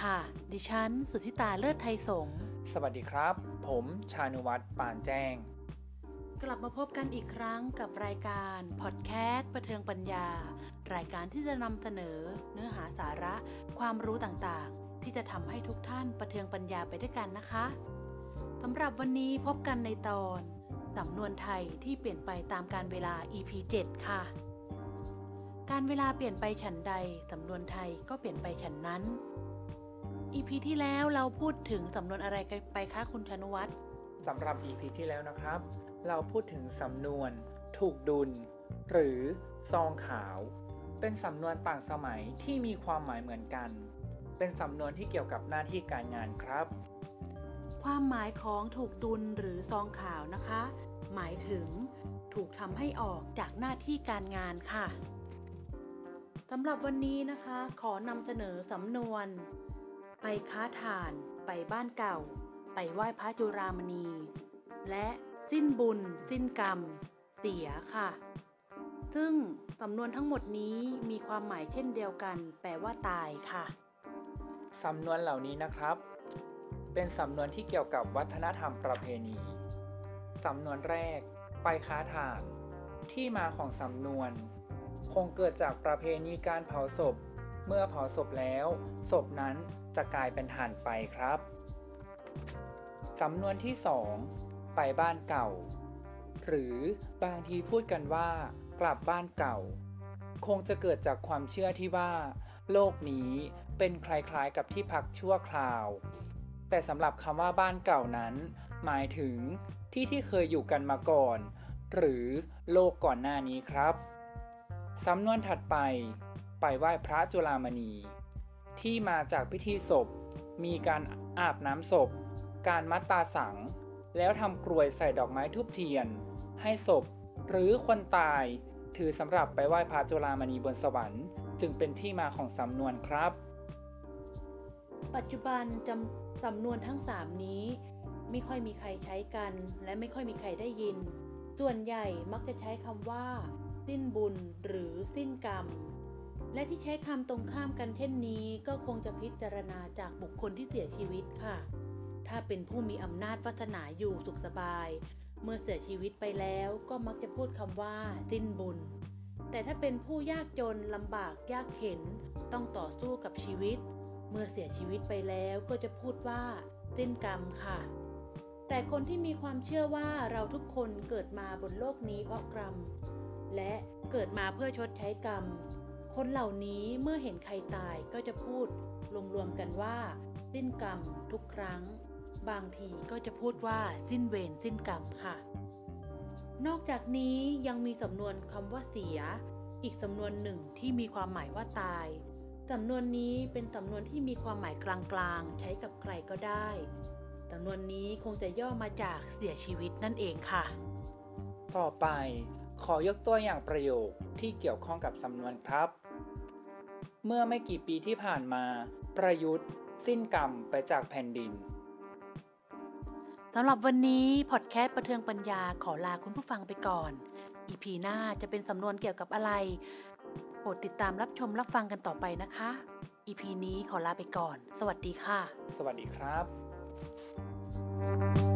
ค่ะ ดิฉัน สุทธิตาเลิศไทยสงฆ์สวัสดีครับ ผมชานุวัตรปานแจ้ง กลับมาพบกันอีกครั้งกับรายการพอดแคสต์ประเทืองปัญญา รายการที่จะนำเสนอ เนื้อหาสาระ ความรู้ต่างๆ ที่จะทำให้ทุกท่านประเทืองปัญญาไปด้วยกันนะคะสำหรับวันนี้พบกันในตอนสำนวนไทยที่เปลี่ยนไปตามการเวลา EP 7 ค่ะ การเวลาเปลี่ยนไปฉันใด สำนวนไทยก็เปลี่ยนไปฉันนั้น EP ที่แล้วเราพูดถึงสำนวนอะไรกันไปคะคุณชนุวัฒน์สำหรับ EP ที่แล้วนะครับ เราพูดถึงสำนวน ถูกดุล หรือซองขาว เป็นสำนวนต่างสมัยที่มีความหมายเหมือนกัน เป็นสำนวนที่เกี่ยวกับหน้าที่การงานครับ ความหมายของถูกดุลหรือซองขาวนะคะ หมายถึง ถูกทำให้ออกจากหน้าที่การงานค่ะสำหรับวันนี้นะคะ ขอนำเสนอสำนวน ไปค้าถ่าน ไปบ้านเก่า ไปไหว้พระจุรามณี และสิ้นบุญ สิ้นกรรม เสียค่ะ ซึ่งสำนวนทั้งหมดนี้มีความหมายเช่นเดียวกัน แปลว่าตายค่ะ สำนวนเหล่านี้นะครับ เป็นสำนวนที่เกี่ยวกับวัฒนธรรมประเพณี สำนวนแรก ไปค้าถ่าน ที่มาของสำนวน คงเกิดจากประเพณีการเผาศพ เมื่อเผาศพแล้ว ศพนั้นจะกลายเป็นถ่านไปครับ สำนวนที่ 2 ไปบ้านเก่า หรือบางทีพูดกันว่า กลับบ้านเก่า คงจะเกิดจากความเชื่อที่ว่า โลกนี้เป็นคล้ายๆกับที่พักชั่วคราว แต่สำหรับคำว่าบ้านเก่านั้น หมายถึงที่ที่เคยอยู่กันมาก่อน หรือโลกก่อนหน้านี้ครับ สำนวนถัดไป ไปไหว้พระจุฬามณี ที่มาจากพิธีศพ มีการอาบน้ำศพ การมัดตาสัง แล้วทำกรวยใส่ดอกไม้ทุบเทียน ให้ศพ หรือคนตายถือสำหรับไปไหว้พระจุฬามณีบนสวรรค์ จึงเป็นที่มาของสำนวนครับ ปัจจุบันจำสำนวนทั้ง3นี้ ไม่ค่อยมีใครใช้กัน และไม่ค่อยมีใครได้ยิน ส่วนใหญ่มักจะใช้คำว่า สิ้นบุญหรือสิ้นกรรม และที่ใช้คำตรงข้ามกันเช่นนี้ ก็คงจะพิจารณาจากบุคคลที่เสียชีวิตค่ะ ถ้าเป็นผู้มีอำนาจวาสนาอยู่สุขสบาย เมื่อเสียชีวิตไปแล้วก็มักจะพูดคำว่าสิ้นบุญ แต่ถ้าเป็นผู้ยากจนลำบากยากเข็น ต้องต่อสู้กับชีวิต เมื่อเสียชีวิตไปแล้วก็จะพูดว่าสิ้นกรรมค่ะ แต่คนที่มีความเชื่อว่าเราทุกคนเกิดมาบนโลกนี้เพราะกรรม และเกิดมาเพื่อชดใช้กรรม คนเหล่านี้เมื่อเห็นใครตายก็จะพูดรวมๆกันว่า สิ้นกรรมทุกครั้ง บางทีก็จะพูดว่าสิ้นเวรสิ้นกรรมค่ะ นอกจากนี้ยังมีสำนวนคำว่าเสีย อีกสำนวนหนึ่งที่มีความหมายว่าตายสำนวนนี้เป็นสำนวนที่มีความหมายกลางๆ ใช้กับใครก็ได้ สำนวนนี้คงจะย่อมาจากเสียชีวิตนั่นเองค่ะ ต่อไปขอยกตัวอย่างประโยคที่เกี่ยวข้องกับสำนวนครับ เมื่อไม่กี่ปีที่ผ่านมา ประยุทธ์ สิ้นกรรมไปจากแผ่นดินสำหรับวันนี้พอดแคสต์ประเทืองปัญญาขอลาคุณผู้ฟังไปก่อน อีพีหน้าจะเป็นสำนวนเกี่ยวกับอะไรโปรดติดตามรับชมรับฟังกันต่อไปนะคะ อีพีนี้ขอลาไปก่อน สวัสดีค่ะ สวัสดีครับ